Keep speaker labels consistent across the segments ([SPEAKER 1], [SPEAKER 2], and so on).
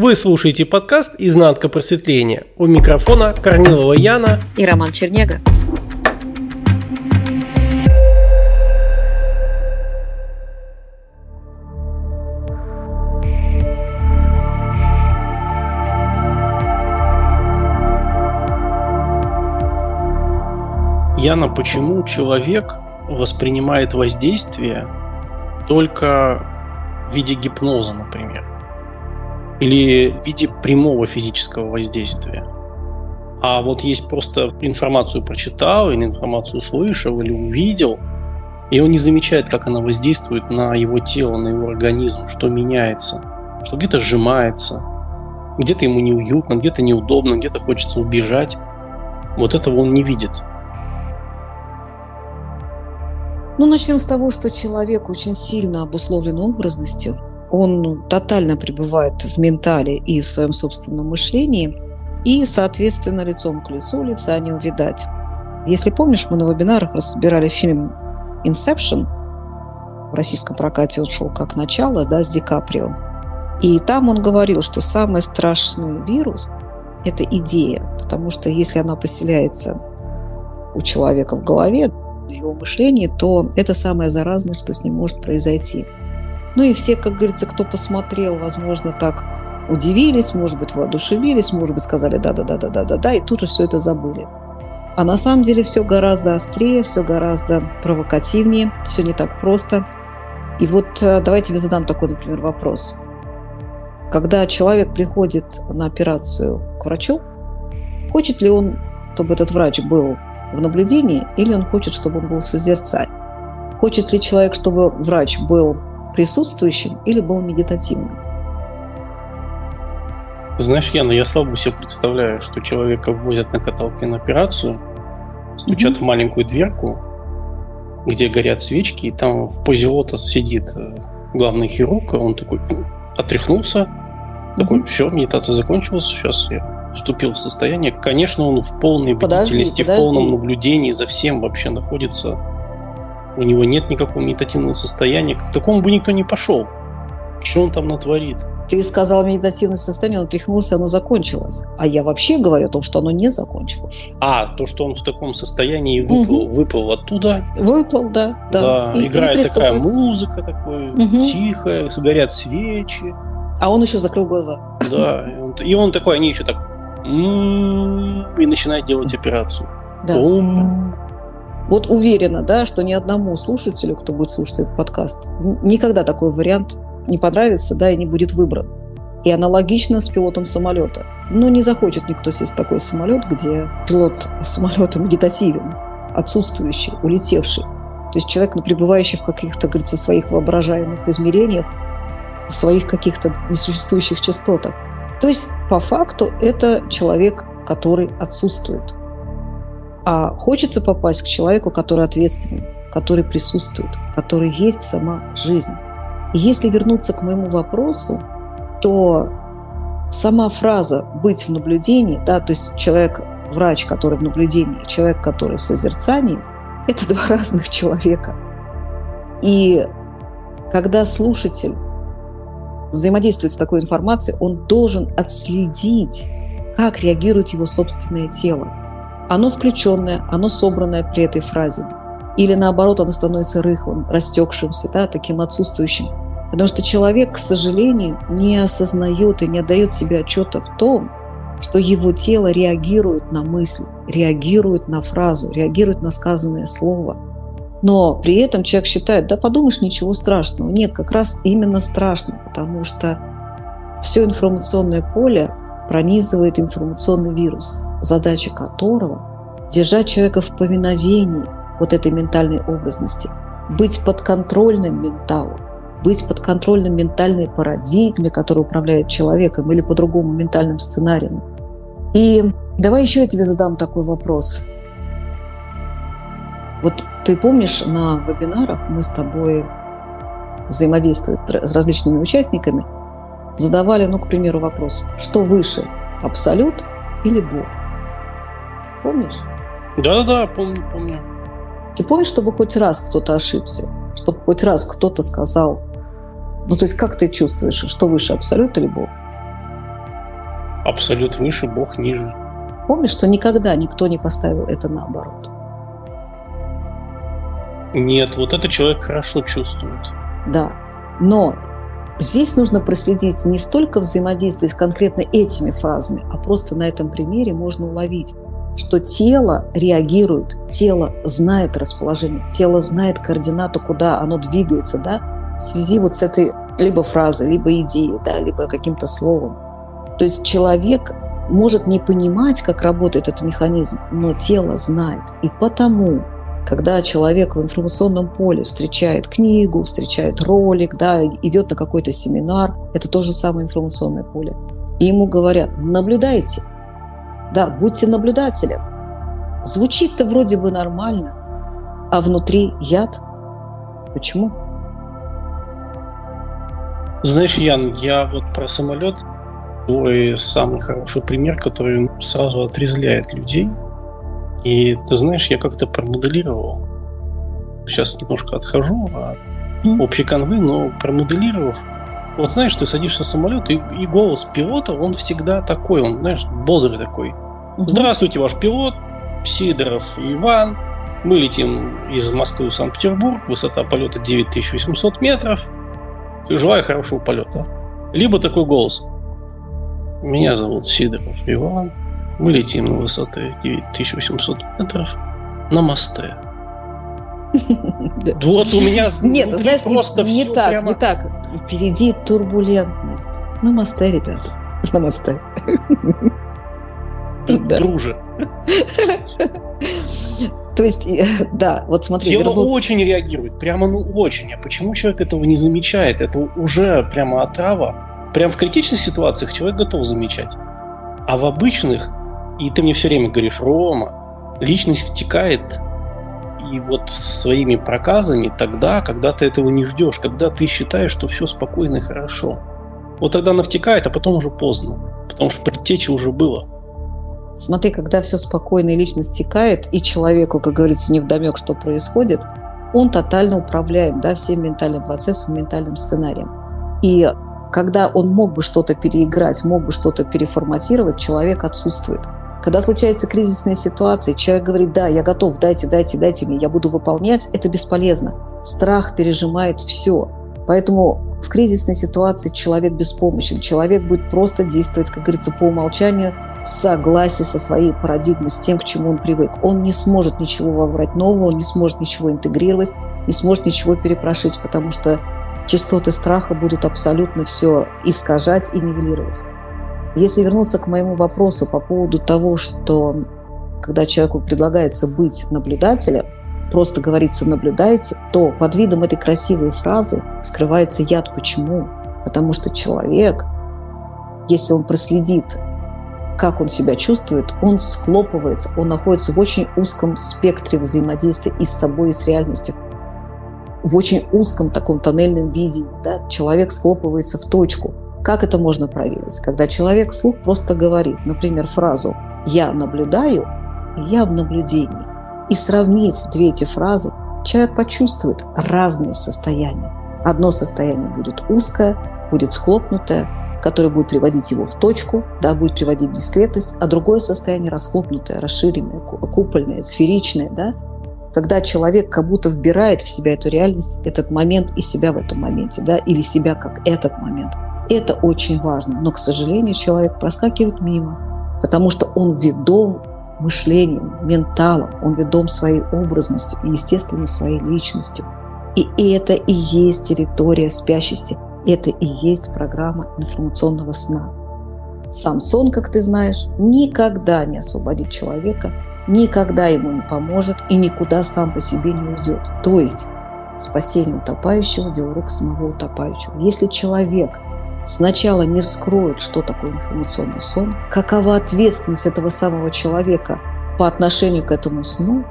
[SPEAKER 1] Вы слушаете подкаст «Изнанка просветления». У микрофона Корнилова Яна
[SPEAKER 2] и Роман Чернега.
[SPEAKER 1] Яна, почему человек воспринимает воздействие только в виде гипноза, например? Или в виде прямого физического воздействия? А вот есть просто информацию прочитал, или информацию слышал, или увидел, и он не замечает, как она воздействует на его тело, на его организм, что меняется, что где-то сжимается, где-то ему неуютно, где-то неудобно, где-то хочется убежать. Вот этого он не видит.
[SPEAKER 2] Ну, начнем с того, что человек очень сильно обусловлен образностью. Он тотально пребывает в ментале и в своем собственном мышлении. И, соответственно, лицом к лицу лица не увидать. Если помнишь, мы на вебинарах разбирали фильм «Инсепшн». В российском прокате он шел как начало, да, с Ди Каприо. И там он говорил, что самый страшный вирус – это идея, потому что если она поселяется у человека в голове, его мышлении, то это самое заразное, что с ним может произойти. Ну и все, как говорится, кто посмотрел, возможно, так удивились, может быть, воодушевились, может быть, сказали да-да-да-да-да-да, и тут же все это забыли. А на самом деле все гораздо острее, все гораздо провокативнее, все не так просто. И вот э, давайте я задам такой, например, вопрос. Когда человек приходит на операцию к врачу, хочет ли он, чтобы этот врач был в наблюдении, или он хочет, чтобы он был в созерцании. Хочет ли человек, чтобы врач был присутствующим или был медитативным?
[SPEAKER 1] Знаешь, Яна, я слабо себе представляю, что человека вводят на каталке на операцию, стучат mm-hmm. в маленькую дверку, где горят свечки, и там в позе лотос сидит э, главный хирург, он такой отряхнулся, такой, все, медитация закончилась, сейчас я вступил в состояние, конечно, он в полной бдительности, подожди, в полном наблюдении за всем вообще находится. У него нет никакого медитативного состояния. К такому бы никто не пошел. Что он там натворит?
[SPEAKER 2] Ты сказал медитативное состояние, он тряхнулся, оно закончилось. А я вообще говорю о том, что оно не закончилось.
[SPEAKER 1] А, то, что он в таком состоянии выплыл, угу. выплыл оттуда.
[SPEAKER 2] Выплыл, да.
[SPEAKER 1] Да, да. И, играет и такая музыка, такое угу. тихая, горят свечи.
[SPEAKER 2] А он еще закрыл глаза.
[SPEAKER 1] Да, и он, и он такой, они еще так и начинает делать операцию. Да.
[SPEAKER 2] Вот уверена, да, что ни одному слушателю, кто будет слушать этот подкаст, никогда такой вариант не понравится, да, и не будет выбран. И аналогично с пилотом самолета. Но не захочет никто сесть в такой самолет, где пилот самолета медитативен, отсутствующий, улетевший. То есть человек, пребывающий в каких-то, говорится, своих воображаемых измерениях, в своих каких-то несуществующих частотах. То есть, по факту, это человек, который отсутствует. А хочется попасть к человеку, который ответственен, который присутствует, который есть сама жизнь. И если вернуться к моему вопросу, то сама фраза «быть в наблюдении», да, то есть человек, врач, который в наблюдении, человек, который в созерцании, это два разных человека. И когда слушатель взаимодействует с такой информацией, он должен отследить, как реагирует его собственное тело. Оно включенное, оно собранное при этой фразе. Или наоборот, оно становится рыхлым, растекшимся, да, таким отсутствующим. Потому что человек, к сожалению, не осознает и не отдает себе отчета в том, что его тело реагирует на мысль, реагирует на фразу, реагирует на сказанное слово – но при этом человек считает, да подумаешь, ничего страшного. Нет, как раз именно страшно, потому что все информационное поле пронизывает информационный вирус, задача которого – держать человека в повиновении вот этой ментальной образности, быть подконтрольным менталу, быть подконтрольным ментальной парадигме, которая управляет человеком, или по-другому ментальным сценарием. И давай еще я тебе задам такой вопрос. Вот ты помнишь, на вебинарах мы с тобой, взаимодействуя с различными участниками, задавали, ну, к примеру, вопрос, что выше, абсолют или Бог? Помнишь?
[SPEAKER 1] Да-да-да, помню, помню.
[SPEAKER 2] Ты помнишь, чтобы хоть раз кто-то ошибся? Чтобы хоть раз кто-то сказал, ну, то есть как ты чувствуешь, что выше, абсолют или Бог?
[SPEAKER 1] Абсолют выше, Бог ниже.
[SPEAKER 2] Помнишь, что никогда никто не поставил это наоборот?
[SPEAKER 1] Нет, вот этот человек хорошо чувствует.
[SPEAKER 2] Да, но здесь нужно проследить не столько взаимодействие с конкретно этими фразами, а просто на этом примере можно уловить, что тело реагирует, тело знает расположение, тело знает координату, куда оно двигается, да, в связи вот с этой либо фразой, либо идеей, да, либо каким-то словом. То есть человек может не понимать, как работает этот механизм, но тело знает. И потому когда человек в информационном поле встречает книгу, встречает ролик, да, идет на какой-то семинар, это то же самое информационное поле. И ему говорят, наблюдайте, да, будьте наблюдателем. Звучит-то вроде бы нормально, а внутри яд. Почему?
[SPEAKER 1] Знаешь, Ян, я вот про самолет твой самый хороший пример, который сразу отрезляет людей – и ты знаешь, я как-то промоделировал. Сейчас немножко отхожу от общей канвы, но промоделировав, вот знаешь, ты садишься в самолет, и, и голос пилота, он всегда такой, он, знаешь, бодрый такой. Здравствуйте, ваш пилот, Сидоров Иван. Мы летим из Москвы в Санкт-Петербург, высота полета 9800 метров. Желаю хорошего полета. Либо такой голос. Меня зовут Сидоров Иван. Мы летим на высоты 9800 метров на мосты.
[SPEAKER 2] Вот у меня Нет, знаешь, просто не, так, не так. Впереди турбулентность. На мосты, ребята. На мосты.
[SPEAKER 1] Друже.
[SPEAKER 2] То есть, э, да, вот смотри.
[SPEAKER 1] Тело вернут... очень реагирует, прямо ну очень. А почему человек этого не замечает? Это уже прямо отрава. Прям в критичных ситуациях человек готов замечать. А в обычных и ты мне все время говоришь, Рома, личность втекает и вот своими проказами тогда, когда ты этого не ждешь, когда ты считаешь, что все спокойно и хорошо. Вот тогда она втекает, а потом уже поздно, потому что предтеча уже было.
[SPEAKER 2] Смотри, когда все спокойно и личность текает, и человеку, как говорится, не вдомек, что происходит, он тотально управляем да, всем ментальным процессом, ментальным сценарием. И когда он мог бы что-то переиграть, мог бы что-то переформатировать, человек отсутствует. Когда случается кризисная ситуация, человек говорит, да, я готов, дайте, дайте, дайте мне, я буду выполнять, это бесполезно. Страх пережимает все. Поэтому в кризисной ситуации человек беспомощен. Человек будет просто действовать, как говорится, по умолчанию, в согласии со своей парадигмой, с тем, к чему он привык. Он не сможет ничего вобрать нового, он не сможет ничего интегрировать, не сможет ничего перепрошить, потому что частоты страха будут абсолютно все искажать и нивелировать. Если вернуться к моему вопросу по поводу того, что когда человеку предлагается быть наблюдателем, просто говорится «наблюдайте», то под видом этой красивой фразы скрывается яд. Почему? Потому что человек, если он проследит, как он себя чувствует, он схлопывается, он находится в очень узком спектре взаимодействия и с собой, и с реальностью, в очень узком таком тоннельном видении. Да? Человек схлопывается в точку – как это можно проверить? Когда человек вслух просто говорит, например, фразу «я наблюдаю», «я в наблюдении». И сравнив две эти фразы, человек почувствует разные состояния. Одно состояние будет узкое, будет схлопнутое, которое будет приводить его в точку, да, будет приводить в дискретность, а другое состояние расхлопнутое, расширенное, купольное, сферичное, да, когда человек как будто вбирает в себя эту реальность, этот момент и себя в этом моменте, да, или себя как этот момент – это очень важно. Но, к сожалению, человек проскакивает мимо, потому что он ведом мышлением, менталом, он ведом своей образностью и, естественно, своей личностью. И это и есть территория спящести. Это и есть программа информационного сна. Сам сон, как ты знаешь, никогда не освободит человека, никогда ему не поможет и никуда сам по себе не уйдет. То есть спасение утопающего – дело рук самого утопающего. Если человек сначала не вскроют, что такое информационный сон, какова ответственность этого самого человека по отношению к этому сну,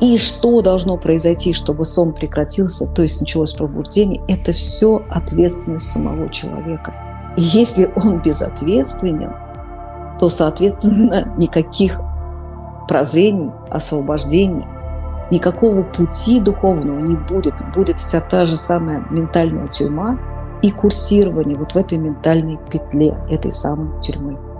[SPEAKER 2] и что должно произойти, чтобы сон прекратился, то есть началось пробуждение, это все ответственность самого человека. И если он безответственен, то, соответственно, никаких прозрений, освобождений, никакого пути духовного не будет. Будет вся та же самая ментальная тюрьма, и курсирование вот в этой ментальной петле этой самой тюрьмы.